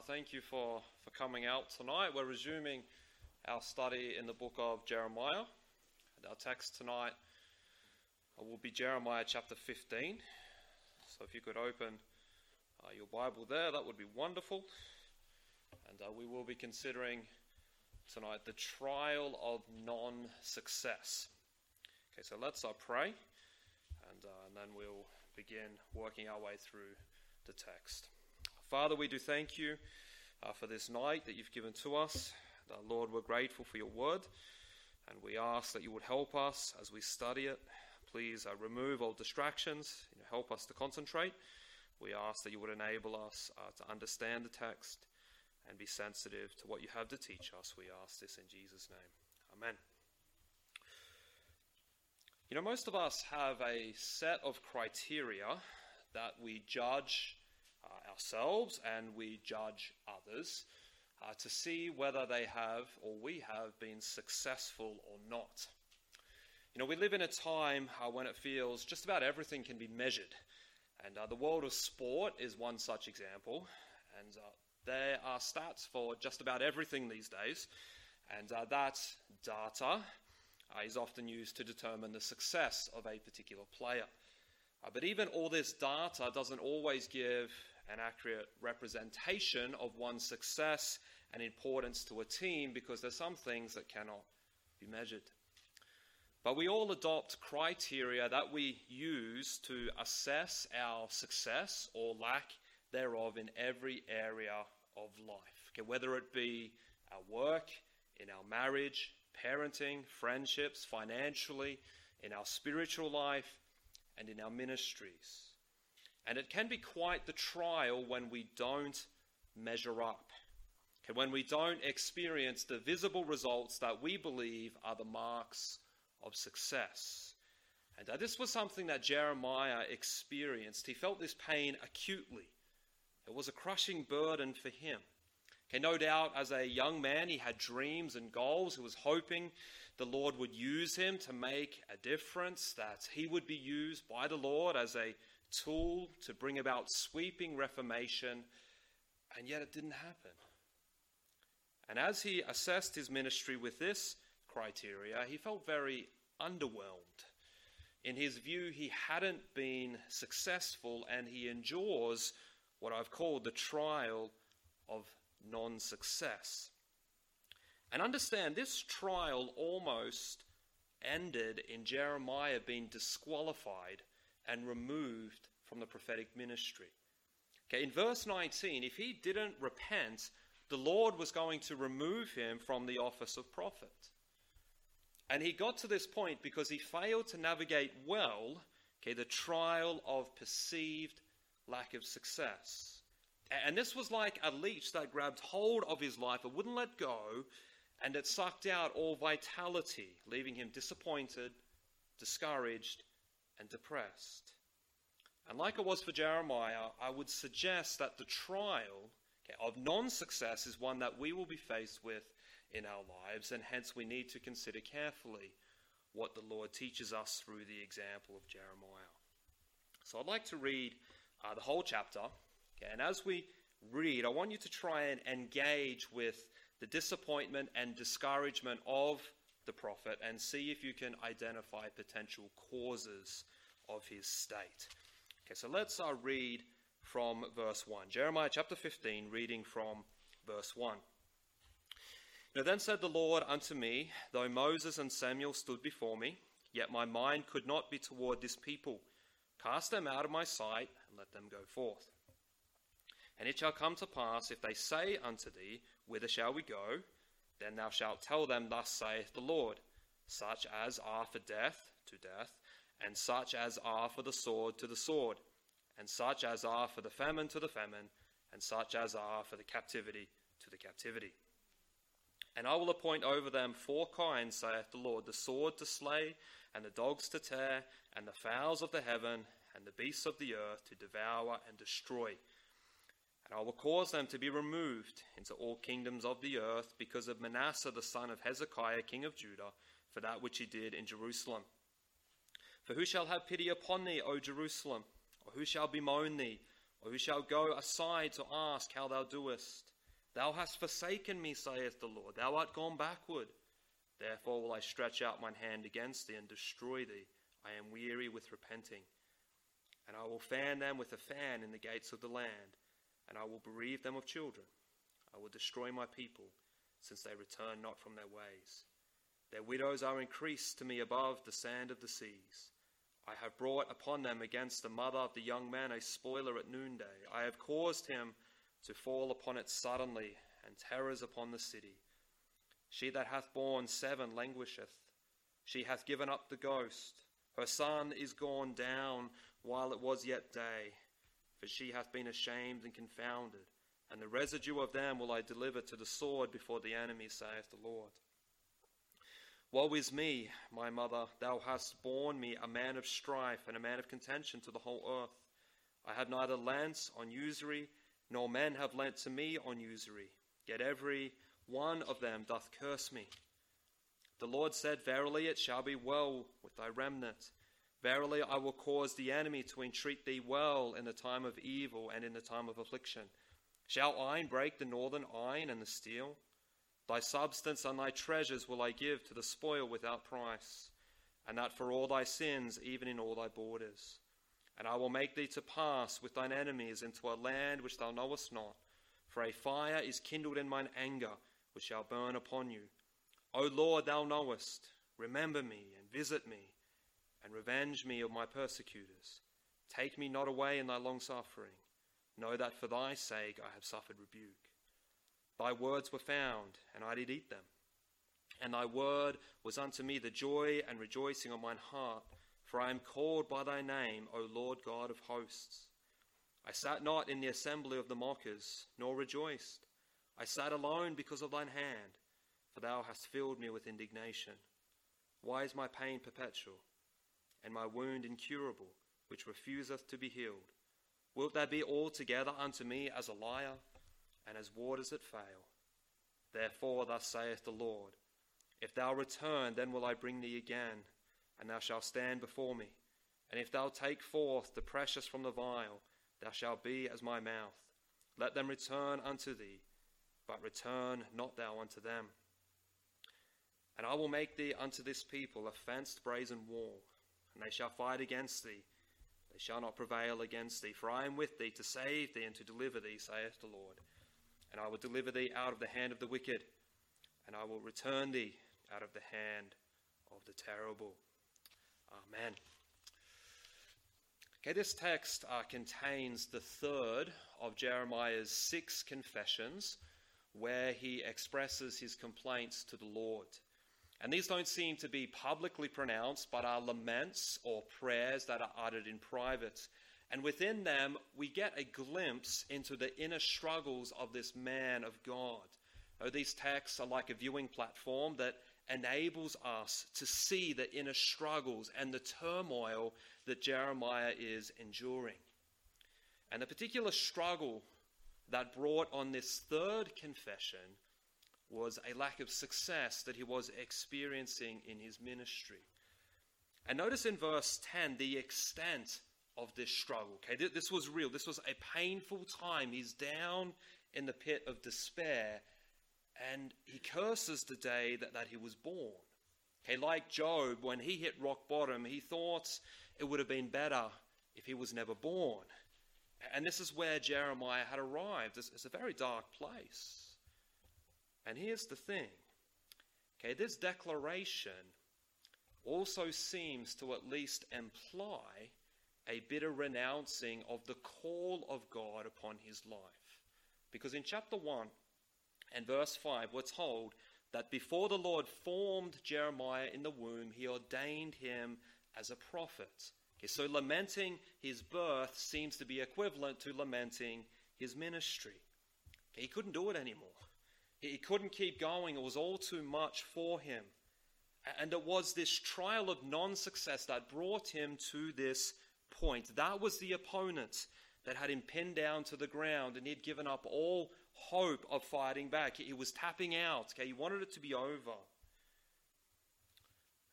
thank you for, for coming out tonight. We're resuming our study in the book of Jeremiah. And our text tonight uh, will be Jeremiah chapter 15. So if you could open uh, your Bible there, that would be wonderful. And uh, we will be considering tonight the trial of non success. Okay, so let's uh, pray, and, uh, and then we'll begin working our way through the text. Father, we do thank you uh, for this night that you've given to us. Uh, Lord, we're grateful for your word, and we ask that you would help us as we study it. Please uh, remove all distractions, you know, help us to concentrate. We ask that you would enable us uh, to understand the text and be sensitive to what you have to teach us. We ask this in Jesus' name. Amen. You know, most of us have a set of criteria that we judge ourselves and we judge others uh, to see whether they have or we have been successful or not. You know, we live in a time uh, when it feels just about everything can be measured. And uh, the world of sport is one such example. And uh, there are stats for just about everything these days. And uh, that data is often used to determine the success of a particular player. but even all this data doesn't always give an accurate representation of one's success and importance to a team because there's some things that cannot be measured. But we all adopt criteria that we use to assess our success or lack thereof in every area of life. Okay, whether it be our work, in our marriage, parenting, friendships, financially, in our spiritual life, and in our ministries. And it can be quite the trial when we don't measure up. Okay, when we don't experience the visible results that we believe are the marks of success. And uh, this was something that Jeremiah experienced. He felt this pain acutely. It was a crushing burden for him. Okay, no doubt, as a young man, he had dreams and goals. He was hoping the Lord would use him to make a difference, that he would be used by the Lord as a tool to bring about sweeping reformation, and yet it didn't happen. And as he assessed his ministry with this criteria, he felt very underwhelmed. In his view, he hadn't been successful, and he endures what I've called the trial of non success. And understand, this trial almost ended in Jeremiah being disqualified and removed from the prophetic ministry. Okay, in verse 19, if he didn't repent, the Lord was going to remove him from the office of prophet. And he got to this point because he failed to navigate well okay, the trial of perceived lack of success. And this was like a leech that grabbed hold of his life, and wouldn't let go, and it sucked out all vitality, leaving him disappointed, discouraged, and depressed. And like it was for Jeremiah, I would suggest that the trial okay, of non success is one that we will be faced with in our lives, and hence we need to consider carefully what the Lord teaches us through the example of Jeremiah. So I'd like to read uh, the whole chapter, okay, and as we read, I want you to try and engage with the disappointment and discouragement of the prophet and see if you can identify potential causes of his state. Okay, so let's uh, read from verse 1. Jeremiah chapter 15, reading from verse 1. Now then said the Lord unto me, Though Moses and Samuel stood before me, yet my mind could not be toward this people. Cast them out of my sight, and let them go forth. And it shall come to pass, if they say unto thee, Whither shall we go? Then thou shalt tell them, Thus saith the Lord, such as are for death, to death, and such as are for the sword, to the sword, and such as are for the famine, to the famine, and such as are for the captivity, to the captivity. And I will appoint over them four kinds, saith the Lord the sword to slay, and the dogs to tear, and the fowls of the heaven, and the beasts of the earth to devour and destroy. And I will cause them to be removed into all kingdoms of the earth because of Manasseh the son of Hezekiah, king of Judah, for that which he did in Jerusalem. For who shall have pity upon thee, O Jerusalem? Or who shall bemoan thee? Or who shall go aside to ask how thou doest? Thou hast forsaken me, saith the Lord. Thou art gone backward. Therefore will I stretch out mine hand against thee and destroy thee. I am weary with repenting. And I will fan them with a fan in the gates of the land, and I will bereave them of children. I will destroy my people, since they return not from their ways. Their widows are increased to me above the sand of the seas. I have brought upon them against the mother of the young man a spoiler at noonday. I have caused him to fall upon it suddenly, and terrors upon the city. She that hath borne seven languisheth. She hath given up the ghost. Her son is gone down while it was yet day, for she hath been ashamed and confounded. And the residue of them will I deliver to the sword before the enemy, saith the Lord. Woe is me, my mother, thou hast borne me a man of strife and a man of contention to the whole earth. I had neither lent on usury, nor men have lent to me on usury. Yet every one of them doth curse me. The Lord said, Verily it shall be well with thy remnant. Verily I will cause the enemy to entreat thee well in the time of evil and in the time of affliction. Shall iron break the northern iron and the steel? Thy substance and thy treasures will I give to the spoil without price, and that for all thy sins, even in all thy borders. And I will make thee to pass with thine enemies into a land which thou knowest not, for a fire is kindled in mine anger, which shall burn upon you. O Lord, thou knowest, remember me and visit me, and revenge me of my persecutors. Take me not away in thy long suffering. Know that for thy sake I have suffered rebuke. Thy words were found, and I did eat them. And thy word was unto me the joy and rejoicing of mine heart, for I am called by thy name, O Lord God of hosts. I sat not in the assembly of the mockers, nor rejoiced. I sat alone because of thine hand, for thou hast filled me with indignation. Why is my pain perpetual, and my wound incurable, which refuseth to be healed? Wilt thou be altogether unto me as a liar? and as waters that fail. Therefore, thus saith the Lord If thou return, then will I bring thee again, and thou shalt stand before me. And if thou take forth the precious from the vial, thou shalt be as my mouth. Let them return unto thee, but return not thou unto them. And I will make thee unto this people a fenced brazen wall, and they shall fight against thee. They shall not prevail against thee, for I am with thee to save thee and to deliver thee, saith the Lord and I will deliver thee out of the hand of the wicked, and I will return thee out of the hand of the terrible. Amen. Okay, this text uh, contains the third of Jeremiah's six confessions where he expresses his complaints to the Lord. And these don't seem to be publicly pronounced, but are laments or prayers that are uttered in private. And within them, we get a glimpse into the inner struggles of this man of God. These texts are like a viewing platform that enables us to see the inner struggles and the turmoil that Jeremiah is enduring. And the particular struggle that brought on this third confession was a lack of success that he was experiencing in his ministry. And notice in verse 10 the extent of this struggle. Okay, this was real. This was a painful time. He's down in the pit of despair, and he curses the day that, that he was born. Okay, like Job, when he hit rock bottom, he thought it would have been better if he was never born. And this is where Jeremiah had arrived. It's, it's a very dark place. And here's the thing okay, this declaration also seems to at least imply a bitter renouncing of the call of God upon his life. Because in chapter 1 and verse 5, we're told that before the Lord formed Jeremiah in the womb, he ordained him as a prophet. Okay, so lamenting his birth seems to be equivalent to lamenting his ministry. He couldn't do it anymore. He couldn't keep going. It was all too much for him. And it was this trial of non success that brought him to this point. That was the opponent that had him pinned down to the ground and he'd given up all hope of fighting back. He was tapping out. Okay, he wanted it to be over.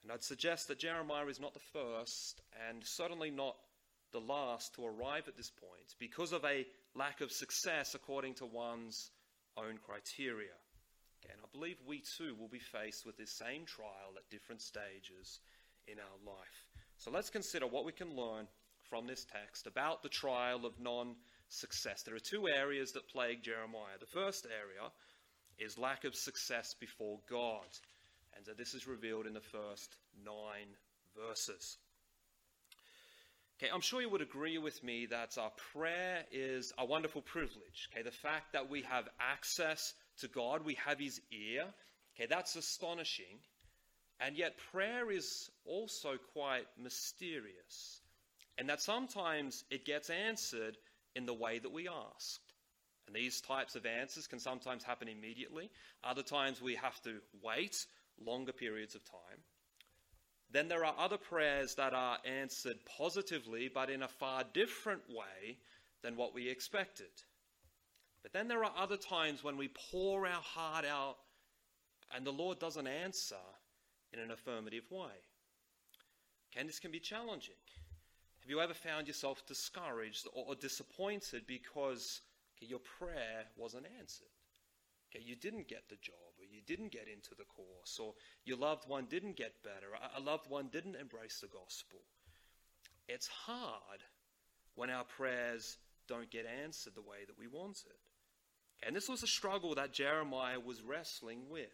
And I'd suggest that Jeremiah is not the first and certainly not the last to arrive at this point because of a lack of success according to one's own criteria. And I believe we too will be faced with this same trial at different stages in our life. So let's consider what we can learn from this text about the trial of non success. There are two areas that plague Jeremiah. The first area is lack of success before God. And this is revealed in the first nine verses. Okay, I'm sure you would agree with me that our prayer is a wonderful privilege. Okay, the fact that we have access to God, we have His ear. Okay, that's astonishing. And yet, prayer is also quite mysterious. And that sometimes it gets answered in the way that we asked. And these types of answers can sometimes happen immediately. Other times we have to wait longer periods of time. Then there are other prayers that are answered positively, but in a far different way than what we expected. But then there are other times when we pour our heart out and the Lord doesn't answer in an affirmative way. And this can be challenging. Have you ever found yourself discouraged or disappointed because your prayer wasn't answered? Okay, you didn't get the job you didn't get into the course, or your loved one didn't get better, a loved one didn't embrace the gospel. It's hard when our prayers don't get answered the way that we wanted. And this was a struggle that Jeremiah was wrestling with.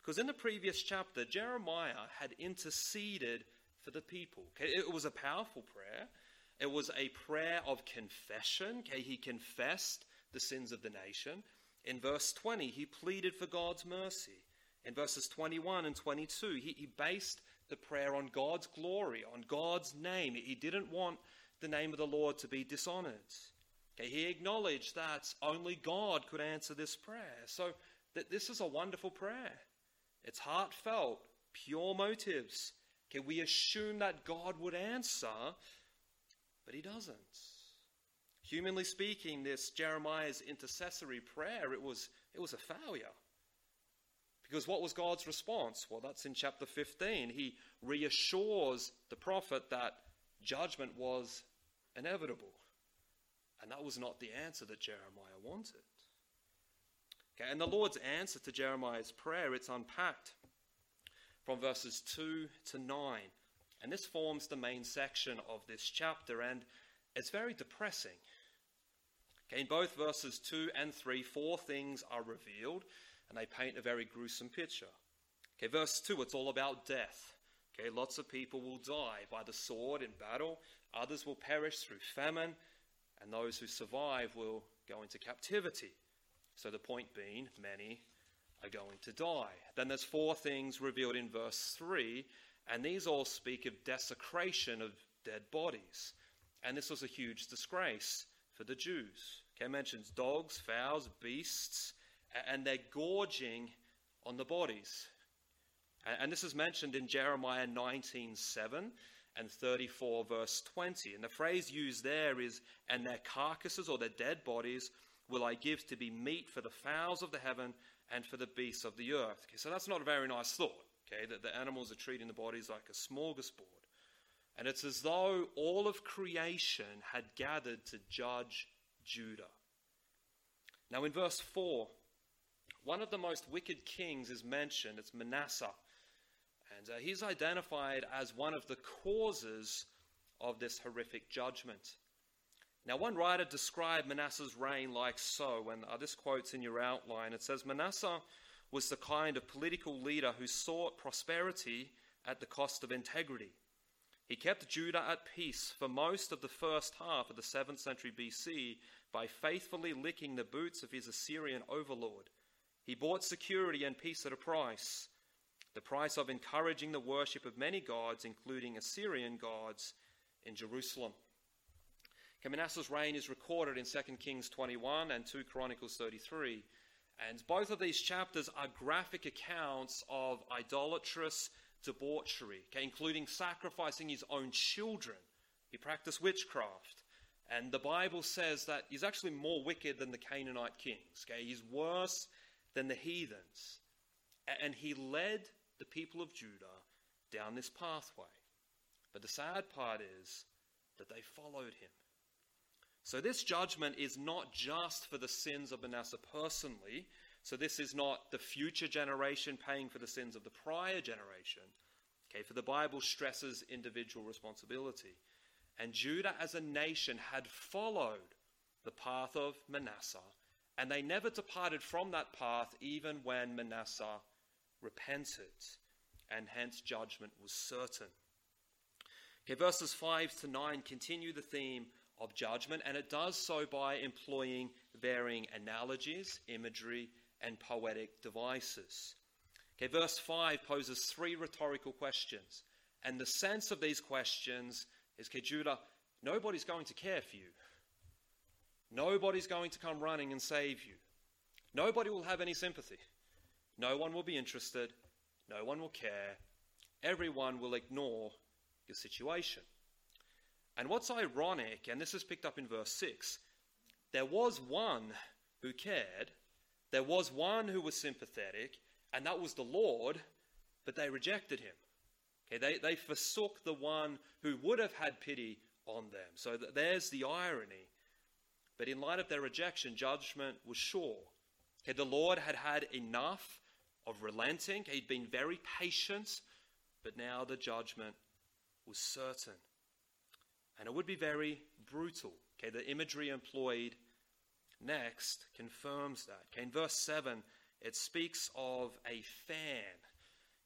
Because in the previous chapter, Jeremiah had interceded for the people. Okay, it was a powerful prayer. It was a prayer of confession. Okay, he confessed the sins of the nation. In verse 20, he pleaded for God's mercy. In verses 21 and 22, he, he based the prayer on God's glory, on God's name. He didn't want the name of the Lord to be dishonored. Okay, he acknowledged that only God could answer this prayer. So that this is a wonderful prayer. It's heartfelt, pure motives. Okay, we assume that God would answer, but he doesn't. Humanly speaking, this Jeremiah's intercessory prayer, it was, it was a failure. Because what was God's response? Well, that's in chapter 15. He reassures the prophet that judgment was inevitable. And that was not the answer that Jeremiah wanted. Okay, and the Lord's answer to Jeremiah's prayer, it's unpacked from verses 2 to 9. And this forms the main section of this chapter, and it's very depressing. Okay, in both verses 2 and 3, four things are revealed, and they paint a very gruesome picture. Okay, verse 2, it's all about death. Okay, lots of people will die by the sword in battle, others will perish through famine, and those who survive will go into captivity. So the point being, many are going to die. Then there's four things revealed in verse 3, and these all speak of desecration of dead bodies. And this was a huge disgrace for the Jews. Okay, mentions dogs, fowls, beasts, and they're gorging on the bodies. And this is mentioned in Jeremiah 19:7 and 34 verse 20. And the phrase used there is, and their carcasses or their dead bodies will I give to be meat for the fowls of the heaven and for the beasts of the earth. Okay, so that's not a very nice thought, okay, that the animals are treating the bodies like a smorgasbord. And it's as though all of creation had gathered to judge Judah. Now, in verse 4, one of the most wicked kings is mentioned. It's Manasseh. And uh, he's identified as one of the causes of this horrific judgment. Now, one writer described Manasseh's reign like so, and uh, this quote's in your outline. It says Manasseh was the kind of political leader who sought prosperity at the cost of integrity. He kept Judah at peace for most of the first half of the 7th century BC by faithfully licking the boots of his Assyrian overlord. He bought security and peace at a price the price of encouraging the worship of many gods, including Assyrian gods, in Jerusalem. Manasseh's reign is recorded in 2 Kings 21 and 2 Chronicles 33. And both of these chapters are graphic accounts of idolatrous debauchery, okay, including sacrificing his own children. He practiced witchcraft. And the Bible says that he's actually more wicked than the Canaanite kings. Okay? He's worse than the heathens. And he led the people of Judah down this pathway. But the sad part is that they followed him. So, this judgment is not just for the sins of Manasseh personally. So, this is not the future generation paying for the sins of the prior generation. Okay, for the Bible stresses individual responsibility. And Judah as a nation had followed the path of Manasseh, and they never departed from that path even when Manasseh repented, and hence judgment was certain. Okay, verses 5 to 9 continue the theme of judgment, and it does so by employing varying analogies, imagery, and poetic devices. Okay, verse 5 poses three rhetorical questions, and the sense of these questions is okay, Judah, nobody's going to care for you. Nobody's going to come running and save you. Nobody will have any sympathy. No one will be interested. No one will care. Everyone will ignore your situation. And what's ironic, and this is picked up in verse 6, there was one who cared, there was one who was sympathetic, and that was the Lord, but they rejected him. Okay, they, they forsook the one who would have had pity on them. So th- there's the irony. But in light of their rejection, judgment was sure. Okay, the Lord had had enough of relenting, he'd been very patient, but now the judgment was certain. And it would be very brutal. Okay, the imagery employed next confirms that. Okay, in verse 7, it speaks of a fan.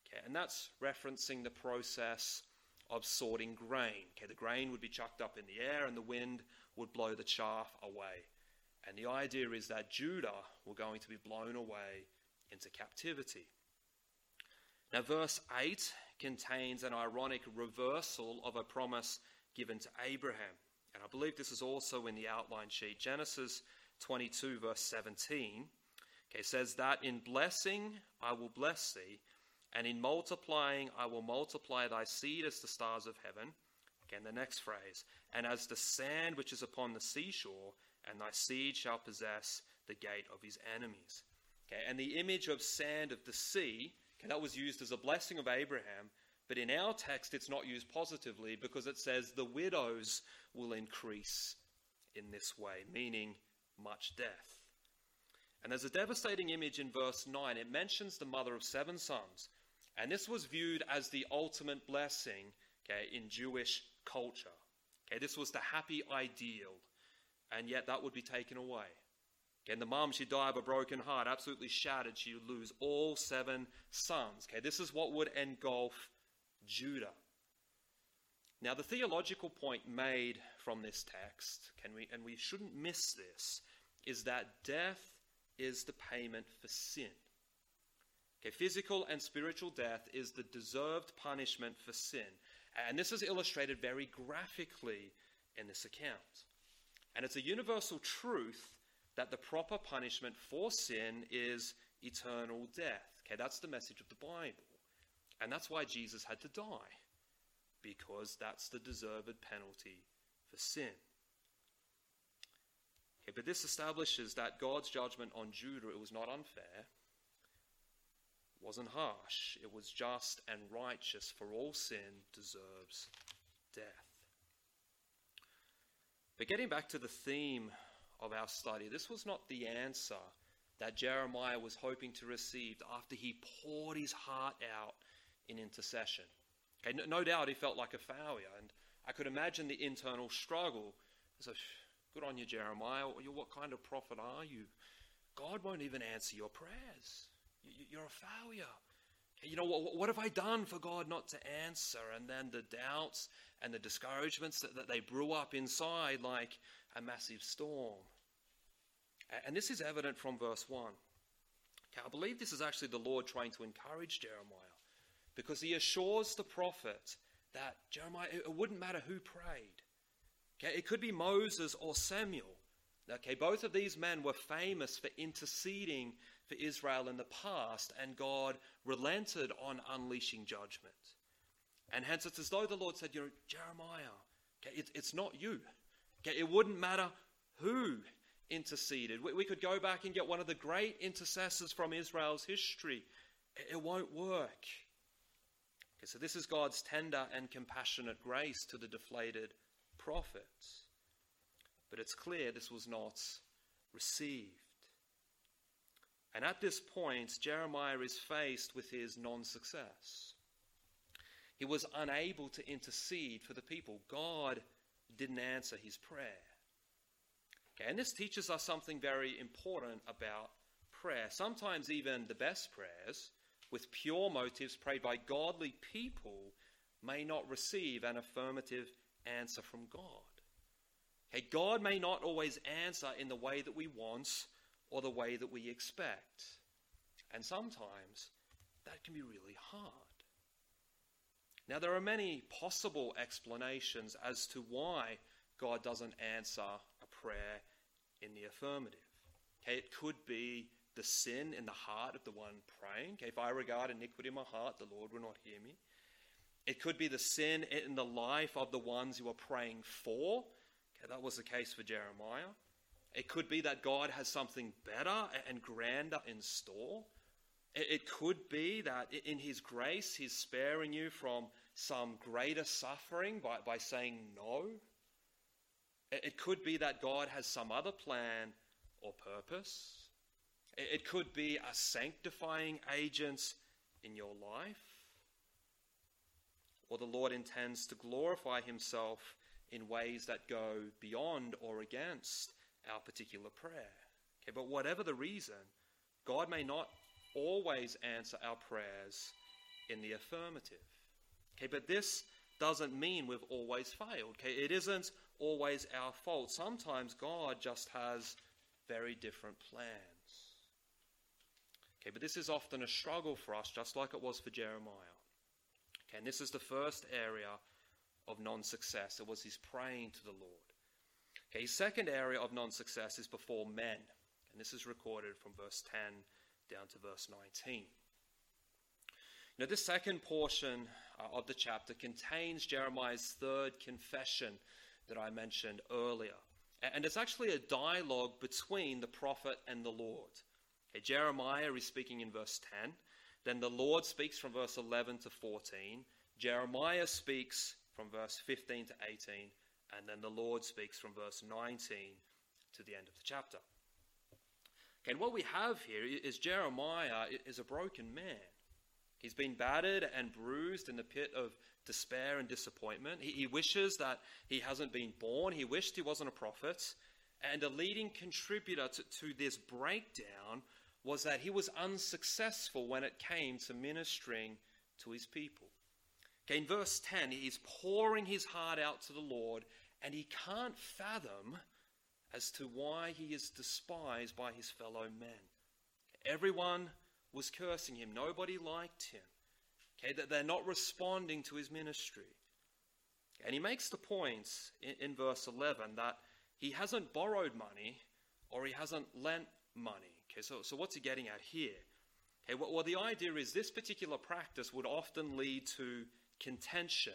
Okay, and that's referencing the process of sorting grain. Okay, the grain would be chucked up in the air and the wind would blow the chaff away. And the idea is that Judah were going to be blown away into captivity. Now, verse 8 contains an ironic reversal of a promise given to Abraham. And I believe this is also in the outline sheet. Genesis 22, verse 17. Okay, says that in blessing I will bless thee, and in multiplying I will multiply thy seed as the stars of heaven. Again, the next phrase, and as the sand which is upon the seashore, and thy seed shall possess the gate of his enemies. Okay, and the image of sand of the sea, okay, that was used as a blessing of Abraham, but in our text it's not used positively because it says the widows will increase in this way, meaning much death. And there's a devastating image in verse 9. It mentions the mother of seven sons. And this was viewed as the ultimate blessing okay, in Jewish culture. Okay, this was the happy ideal. And yet that would be taken away. Okay, the mom, she'd die of a broken heart, absolutely shattered. She would lose all seven sons. Okay, this is what would engulf Judah. Now, the theological point made from this text, can we, and we shouldn't miss this, is that death is the payment for sin. Okay, physical and spiritual death is the deserved punishment for sin. And this is illustrated very graphically in this account. And it's a universal truth that the proper punishment for sin is eternal death. Okay, that's the message of the Bible. And that's why Jesus had to die, because that's the deserved penalty for sin. Okay, but this establishes that God's judgment on Judah it was not unfair, wasn't harsh, it was just and righteous, for all sin deserves death. But getting back to the theme of our study, this was not the answer that Jeremiah was hoping to receive after he poured his heart out in intercession. Okay, no, no doubt he felt like a failure, and I could imagine the internal struggle. So, good on you, Jeremiah. What kind of prophet are you? God won't even answer your prayers. You're a failure. You know, what, what have I done for God not to answer? And then the doubts and the discouragements that, that they brew up inside like a massive storm. And this is evident from verse 1. Okay, I believe this is actually the Lord trying to encourage Jeremiah because he assures the prophet that Jeremiah, it wouldn't matter who prayed. Okay, it could be Moses or Samuel. Okay, both of these men were famous for interceding for Israel in the past, and God relented on unleashing judgment. And hence, it's as though the Lord said, You know, Jeremiah, okay, it, it's not you. Okay, it wouldn't matter who interceded. We, we, could go back and get one of the great intercessors from Israel's history. It, it won't work. Okay, so this is God's tender and compassionate grace to the deflated prophets. But it's clear this was not received. And at this point, Jeremiah is faced with his non success. He was unable to intercede for the people. God didn't answer his prayer. Okay, and this teaches us something very important about prayer. Sometimes, even the best prayers, with pure motives prayed by godly people, may not receive an affirmative answer from God. Okay, God may not always answer in the way that we want or the way that we expect. And sometimes that can be really hard. Now, there are many possible explanations as to why God doesn't answer a prayer in the affirmative. Okay, it could be the sin in the heart of the one praying. If I regard iniquity in my heart, the Lord will not hear me. It could be the sin in the life of the ones you are praying for. Okay, that was the case for Jeremiah. It could be that God has something better and grander in store. It could be that in His grace, He's sparing you from some greater suffering by, by saying no. It could be that God has some other plan or purpose. It could be a sanctifying agent in your life. Or the Lord intends to glorify Himself in ways that go beyond or against our particular prayer. Okay, but whatever the reason, God may not always answer our prayers in the affirmative. Okay, but this doesn't mean we've always failed. Okay, it isn't always our fault. Sometimes God just has very different plans. Okay, but this is often a struggle for us, just like it was for Jeremiah. Okay, and this is the first area of non success. It was his praying to the Lord. Okay, his second area of non success is before men. And this is recorded from verse 10 down to verse 19. Now, this second portion uh, of the chapter contains Jeremiah's third confession that I mentioned earlier. And it's actually a dialogue between the prophet and the Lord. Jeremiah is speaking in verse 10. Then the Lord speaks from verse 11 to 14. Jeremiah speaks from verse 15 to 18. And then the Lord speaks from verse 19 to the end of the chapter. Okay, and what we have here is Jeremiah is a broken man. He's been battered and bruised in the pit of despair and disappointment. He, he, wishes that he hasn't been born. He wished he wasn't a prophet. And a leading contributor to, to this breakdown was that he was unsuccessful when it came to ministering to his people. Okay, in verse 10, he's pouring his heart out to the Lord, and he can't fathom as to why he is despised by his fellow men. Everyone was cursing him, nobody liked him. Okay, that they're not responding to his ministry. And he makes the point in, in verse 11 that he hasn't borrowed money or he hasn't lent money. Okay, so, so what's he getting at here? Okay, well, well, the idea is this particular practice would often lead to contention.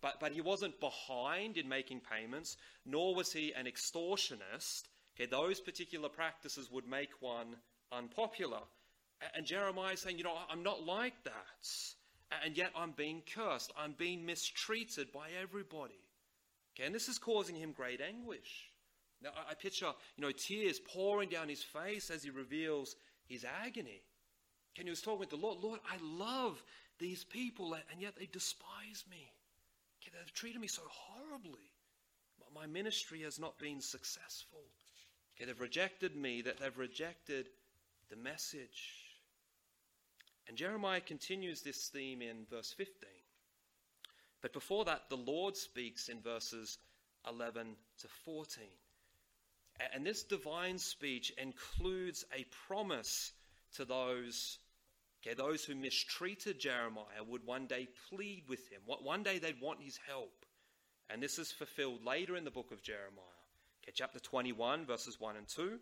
But, but he wasn't behind in making payments, nor was he an extortionist. Okay, those particular practices would make one unpopular. And Jeremiah is saying, you know, I'm not like that. And yet I'm being cursed. I'm being mistreated by everybody. Okay, and this is causing him great anguish. Now, I picture, you know, tears pouring down his face as he reveals his agony. Can he was talking with the Lord, Lord, I love these people, and yet they despise me. They've treated me so horribly. My ministry has not been successful. Okay, they've rejected me, that they've rejected the message. And Jeremiah continues this theme in verse 15. But before that, the Lord speaks in verses 11 to 14. And this divine speech includes a promise to those, okay, those who mistreated Jeremiah would one day plead with him. One day they'd want his help. And this is fulfilled later in the book of Jeremiah. Okay, chapter 21, verses 1 and 2,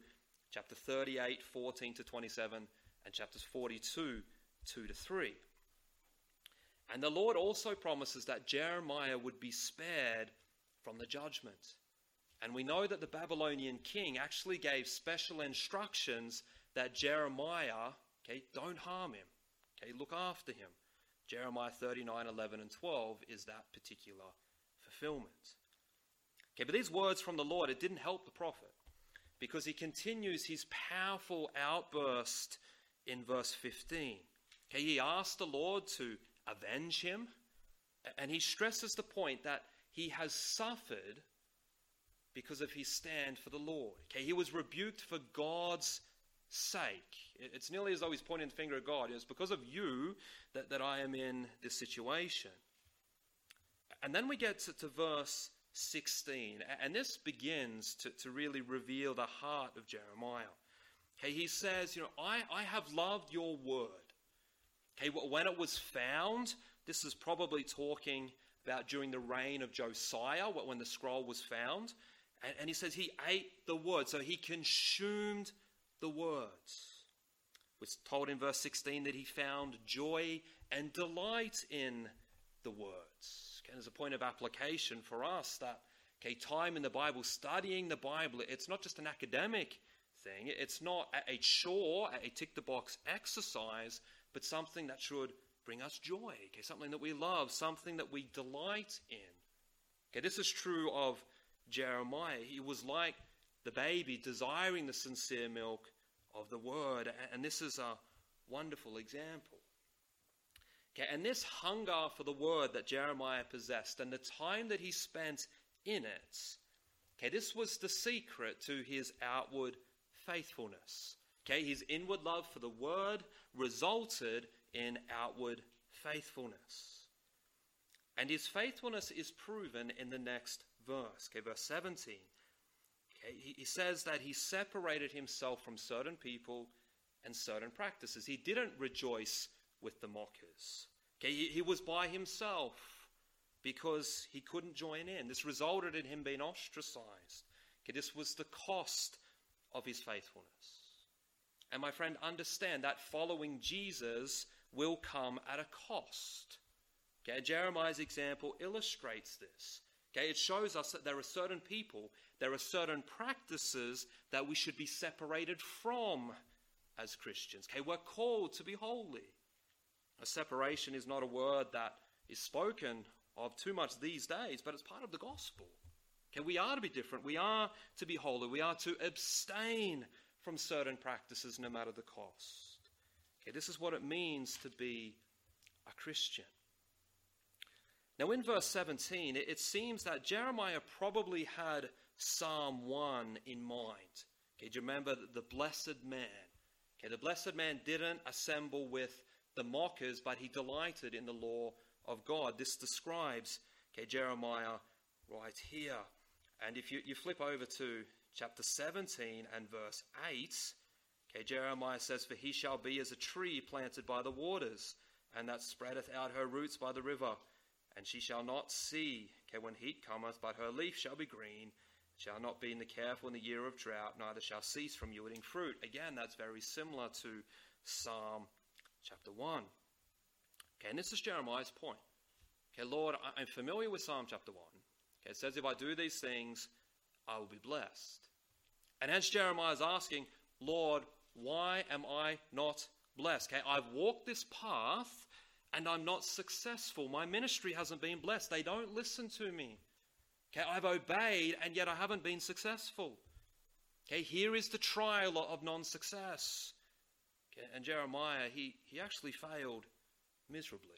chapter 38, 14 to 27, and chapters 42, 2 to 3. And the Lord also promises that Jeremiah would be spared from the judgment. And we know that the Babylonian king actually gave special instructions that Jeremiah, okay, don't harm him. Okay, look after him. Jeremiah 39, 11, and 12 is that particular fulfillment. Okay, but these words from the Lord, it didn't help the prophet because he continues his powerful outburst in verse 15. Okay, he asked the Lord to avenge him, and he stresses the point that he has suffered because of his stand for the Lord. Okay, he was rebuked for God's sake. It's nearly as though he's pointing the finger at God. It's because of you that, that I am in this situation. And then we get to, to verse 16, and this begins to, to really reveal the heart of Jeremiah. Okay, he says, You know, I, I have loved your word. Okay, when it was found, this is probably talking about during the reign of Josiah, when the scroll was found. And, and he says he ate the word, so he consumed the words. We're told in verse 16 that he found joy and delight in the words. And as a point of application for us, that okay, time in the Bible, studying the Bible, it's not just an academic thing. It's not a chore, a tick the box exercise, but something that should bring us joy. Okay, something that we love, something that we delight in. Okay, this is true of Jeremiah. He was like the baby desiring the sincere milk of the word, and this is a wonderful example. Okay, and this hunger for the word that Jeremiah possessed and the time that he spent in it, okay, this was the secret to his outward faithfulness. Okay, his inward love for the word resulted in outward faithfulness. And his faithfulness is proven in the next verse. Okay, verse 17. Okay, he, he says that he separated himself from certain people and certain practices. He didn't rejoice with the mockers. Okay, he, he was by himself because he couldn't join in. This resulted in him being ostracized. Okay, this was the cost of his faithfulness. And my friend, understand that following Jesus will come at a cost. Okay, Jeremiah's example illustrates this. Okay, it shows us that there are certain people, there are certain practices that we should be separated from as Christians. Okay, we're called to be holy. A separation is not a word that is spoken of too much these days, but it's part of the gospel. Okay, we are to be different. We are to be holy. We are to abstain from certain practices no matter the cost. Okay, this is what it means to be a Christian. Now, in verse 17, it, seems that Jeremiah probably had Psalm 1 in mind. Okay, do you remember the blessed man? Okay, the blessed man didn't assemble with the mockers, but he delighted in the law of God. This describes okay, Jeremiah right here. And if you, you flip over to chapter 17 and verse 8, okay, Jeremiah says, For he shall be as a tree planted by the waters, and that spreadeth out her roots by the river. And she shall not see, when heat cometh, but her leaf shall be green, shall not be in the careful in the year of drought, neither shall cease from yielding fruit. Again, that's very similar to Psalm chapter 1. Okay, and this is Jeremiah's point. Okay, Lord, I'm familiar with Psalm chapter 1. Okay, it says, if I do these things, I will be blessed. And as Jeremiah is asking, Lord, why am I not blessed? Okay, I've walked this path and I'm not successful. My ministry hasn't been blessed. They don't listen to me. Okay, I've obeyed and yet I haven't been successful. Okay, here is the trial of non success. Okay, and Jeremiah, he, he actually failed miserably.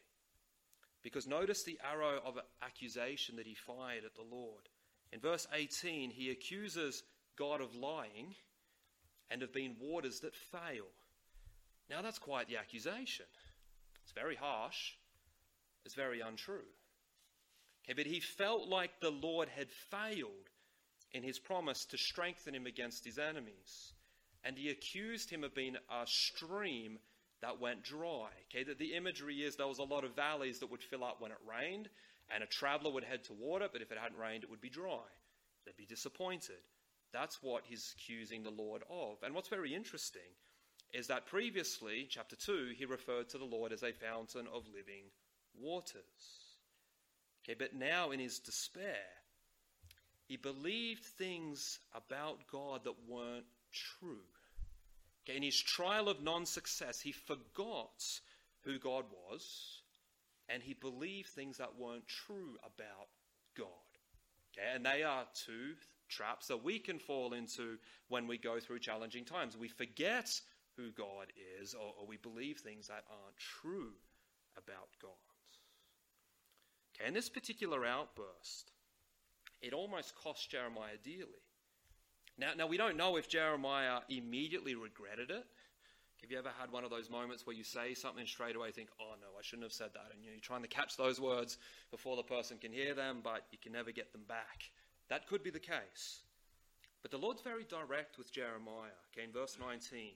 Because notice the arrow of accusation that he fired at the Lord. In verse 18, he accuses God of lying and of being waters that fail. Now, that's quite the accusation. It's very harsh, it's very untrue. Okay, but he felt like the Lord had failed in his promise to strengthen him against his enemies. And he accused him of being a stream that went dry. Okay, that the imagery is there was a lot of valleys that would fill up when it rained, and a traveler would head toward it, but if it hadn't rained, it would be dry. They'd be disappointed. That's what he's accusing the Lord of. And what's very interesting is that previously, chapter 2, he referred to the Lord as a fountain of living waters. Okay, but now in his despair, he believed things about God that weren't true. Okay, in his trial of non success, he forgot who God was and he believed things that weren't true about God. Okay, and they are two traps that we can fall into when we go through challenging times. We forget who God is, or, or we believe things that aren't true about God. Okay, in this particular outburst, it almost cost Jeremiah dearly. Now, now we don't know if Jeremiah immediately regretted it. Have you ever had one of those moments where you say something straight away, think, oh no, I shouldn't have said that, and you're trying to catch those words before the person can hear them, but you can never get them back? That could be the case. But the Lord's very direct with Jeremiah. Okay, in verse 19,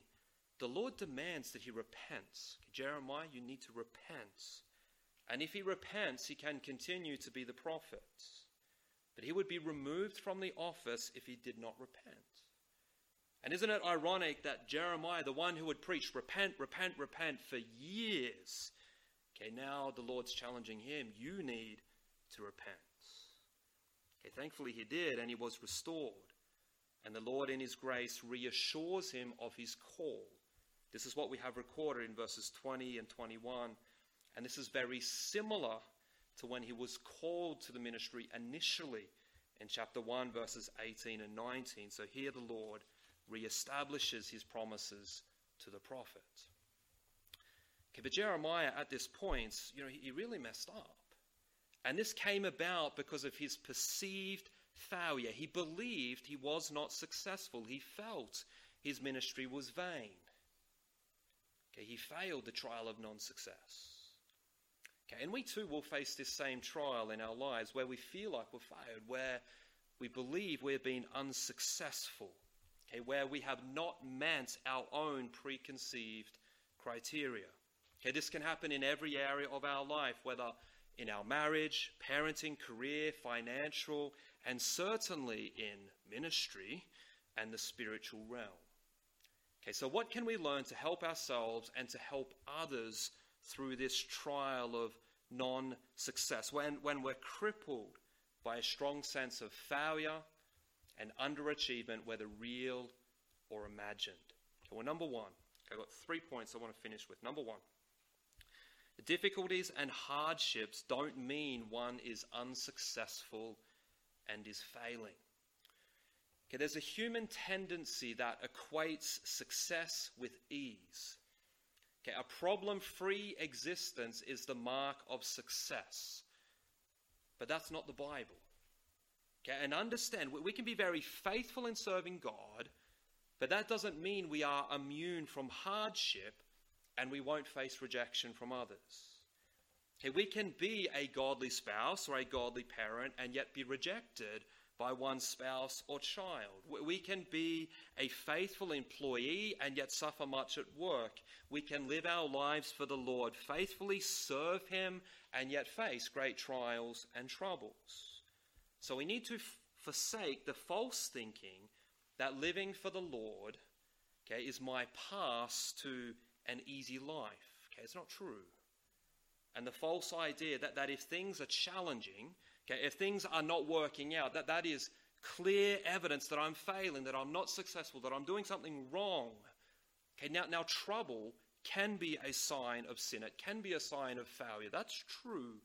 the Lord demands that he repents. Jeremiah, you need to repent. And if he repents, he can continue to be the prophet. But he would be removed from the office if he did not repent. And isn't it ironic that Jeremiah, the one who had preached, repent, repent, repent for years, okay, now the Lord's challenging him, you need to repent. Okay, thankfully he did, and he was restored. And the Lord, in his grace, reassures him of his call. This is what we have recorded in verses 20 and 21. And this is very similar to when he was called to the ministry initially in chapter 1, verses 18 and 19. So here the Lord reestablishes his promises to the prophet. Okay, but Jeremiah, at this point, you know, he really messed up. And this came about because of his perceived failure. He believed he was not successful. He felt his ministry was vain. Okay, he failed the trial of non success. Okay, and we too will face this same trial in our lives where we feel like we're failed, where we believe we're being unsuccessful, okay, where we have not met our own preconceived criteria. Okay, this can happen in every area of our life, whether in our marriage, parenting, career, financial, and certainly in ministry and the spiritual realm. Okay, so what can we learn to help ourselves and to help others through this trial of non success when, when we're crippled by a strong sense of failure and underachievement, whether real or imagined? Okay, well, number one, I've got three points I want to finish with. Number one, Difficulties and hardships don't mean one is unsuccessful and is failing. Okay, there's a human tendency that equates success with ease. Okay, a problem free existence is the mark of success. But that's not the Bible. Okay, and understand, we can be very faithful in serving God, but that doesn't mean we are immune from hardship and we won't face rejection from others. Okay, we can be a godly spouse or a godly parent and yet be rejected by one spouse or child. We can be a faithful employee and yet suffer much at work. We can live our lives for the Lord, faithfully serve Him, and yet face great trials and troubles. So we need to f- forsake the false thinking that living for the Lord okay, is my pass to an easy life. Okay, it's not true. And the false idea that, that if things are challenging, okay, if things are not working out, that that is clear evidence that I'm failing, that I'm not successful, that I'm doing something wrong. Okay, now, now trouble can be a sign of sin. It can be a sign of failure. That's true,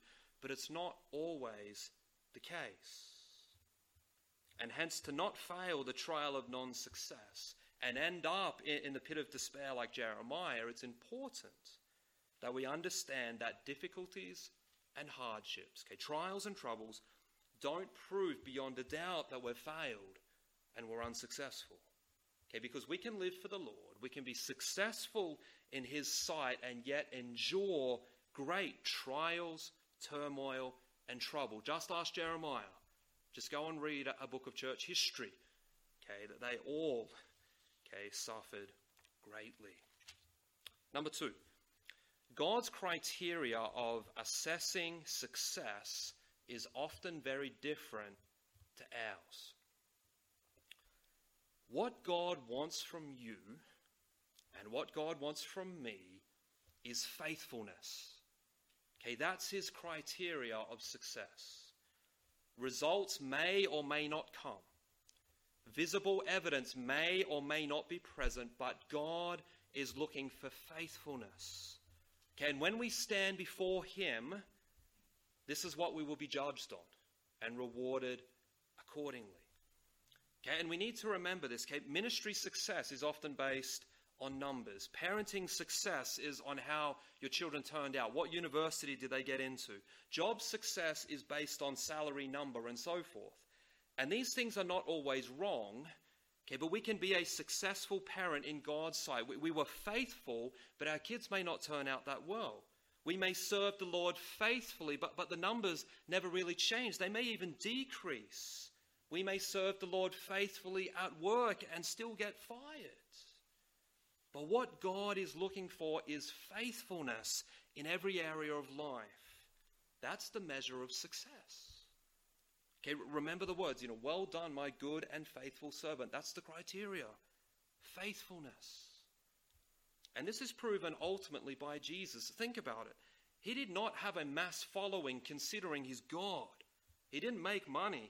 but it's not always the case. And hence, to not fail the trial of non success and end up in, in the pit of despair like Jeremiah, it's important that we understand that difficulties and hardships, okay, trials and troubles, don't prove beyond a doubt that we've failed and we're unsuccessful. Okay, because we can live for the Lord, we can be successful in His sight and yet endure great trials, turmoil, and trouble. Just ask Jeremiah. Just go and read a book of church history. Okay, that they all okay, suffered greatly. Number two, God's criteria of assessing success is often very different to ours. What God wants from you and what God wants from me is faithfulness. Okay, that's his criteria of success. Results may or may not come. Visible evidence may or may not be present, but God is looking for faithfulness. Okay, and when we stand before Him, this is what we will be judged on and rewarded accordingly. Okay, and we need to remember this. Okay, ministry success is often based on numbers. Parenting success is on how your children turned out. What university did they get into? Job success is based on salary number and so forth. And these things are not always wrong. Okay, but we can be a successful parent in God's sight. We, we were faithful, but our kids may not turn out that well. We may serve the Lord faithfully, but, but the numbers never really change. They may even decrease. We may serve the Lord faithfully at work and still get fired. But what God is looking for is faithfulness in every area of life. That's the measure of success. Okay, remember the words, you know, well done, my good and faithful servant. That's the criteria. Faithfulness. And this is proven ultimately by Jesus. Think about it. He did not have a mass following considering his God, he didn't make money.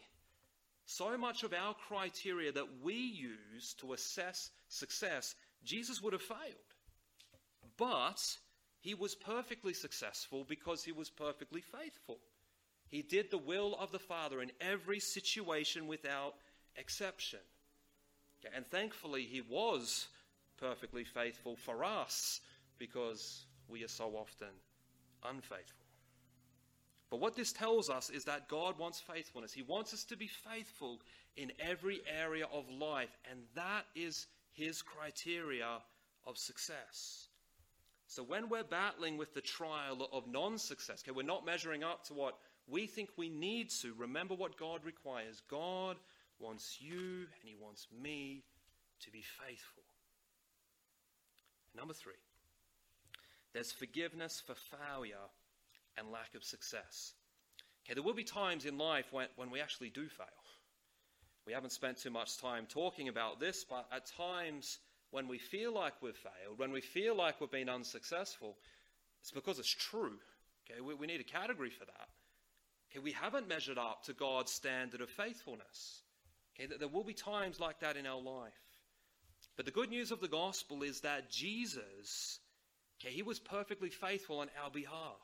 So much of our criteria that we use to assess success, Jesus would have failed. But he was perfectly successful because he was perfectly faithful. He did the will of the Father in every situation without exception. Okay, and thankfully, he was perfectly faithful for us because we are so often unfaithful. But what this tells us is that God wants faithfulness. He wants us to be faithful in every area of life, and that is his criteria of success. So when we're battling with the trial of non success, okay, we're not measuring up to what we think we need to. Remember what God requires. God wants you and He wants me to be faithful. Number three, there's forgiveness for failure and lack of success. Okay, there will be times in life when, when we actually do fail. We haven't spent too much time talking about this, but at times when we feel like we've failed, when we feel like we've been unsuccessful, it's because it's true. Okay, we, we need a category for that. Okay, we haven't measured up to God's standard of faithfulness. Okay, there will be times like that in our life. But the good news of the gospel is that Jesus, okay, he was perfectly faithful on our behalf.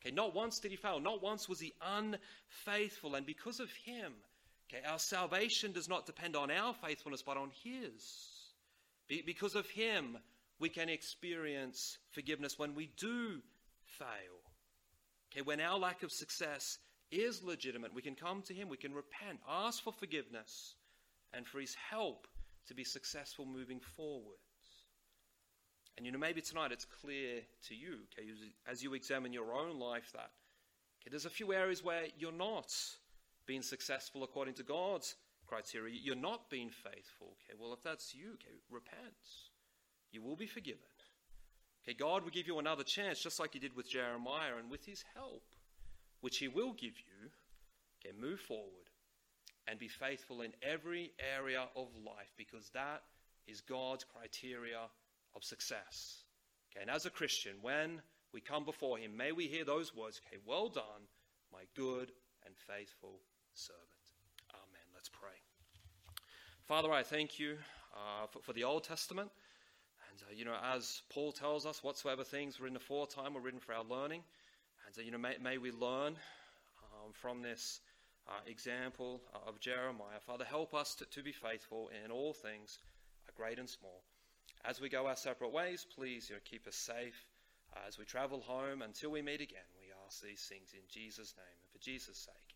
Okay, not once did he fail, not once was he unfaithful, and because of him, okay, our salvation does not depend on our faithfulness but on his. Be- because of him, we can experience forgiveness when we do fail. Okay, when our lack of success is legitimate, we can come to him, we can repent, ask for forgiveness, and for his help to be successful moving forwards. And you know, maybe tonight it's clear to you, okay, as you examine your own life, that okay, there's a few areas where you're not being successful according to God's criteria. You're not being faithful. Okay, well, if that's you, okay, repent. You will be forgiven. Okay, God will give you another chance, just like He did with Jeremiah, and with His help, which He will give you, okay, move forward and be faithful in every area of life because that is God's criteria of success. Okay, and as a Christian, when we come before Him, may we hear those words, okay, well done, my good and faithful servant. Amen. Let's pray. Father, I thank you uh, for, for, the Old Testament. And, uh, you know, as Paul tells us, whatsoever things were in the foretime were written for our learning. And, uh, you know, may, may we learn um, from this uh, example of Jeremiah. Father, help us to, to be faithful in all things, uh, great and small. As we go our separate ways, please you know, keep us safe uh, as we travel home until we meet again. We ask these things in Jesus' name and for Jesus' sake.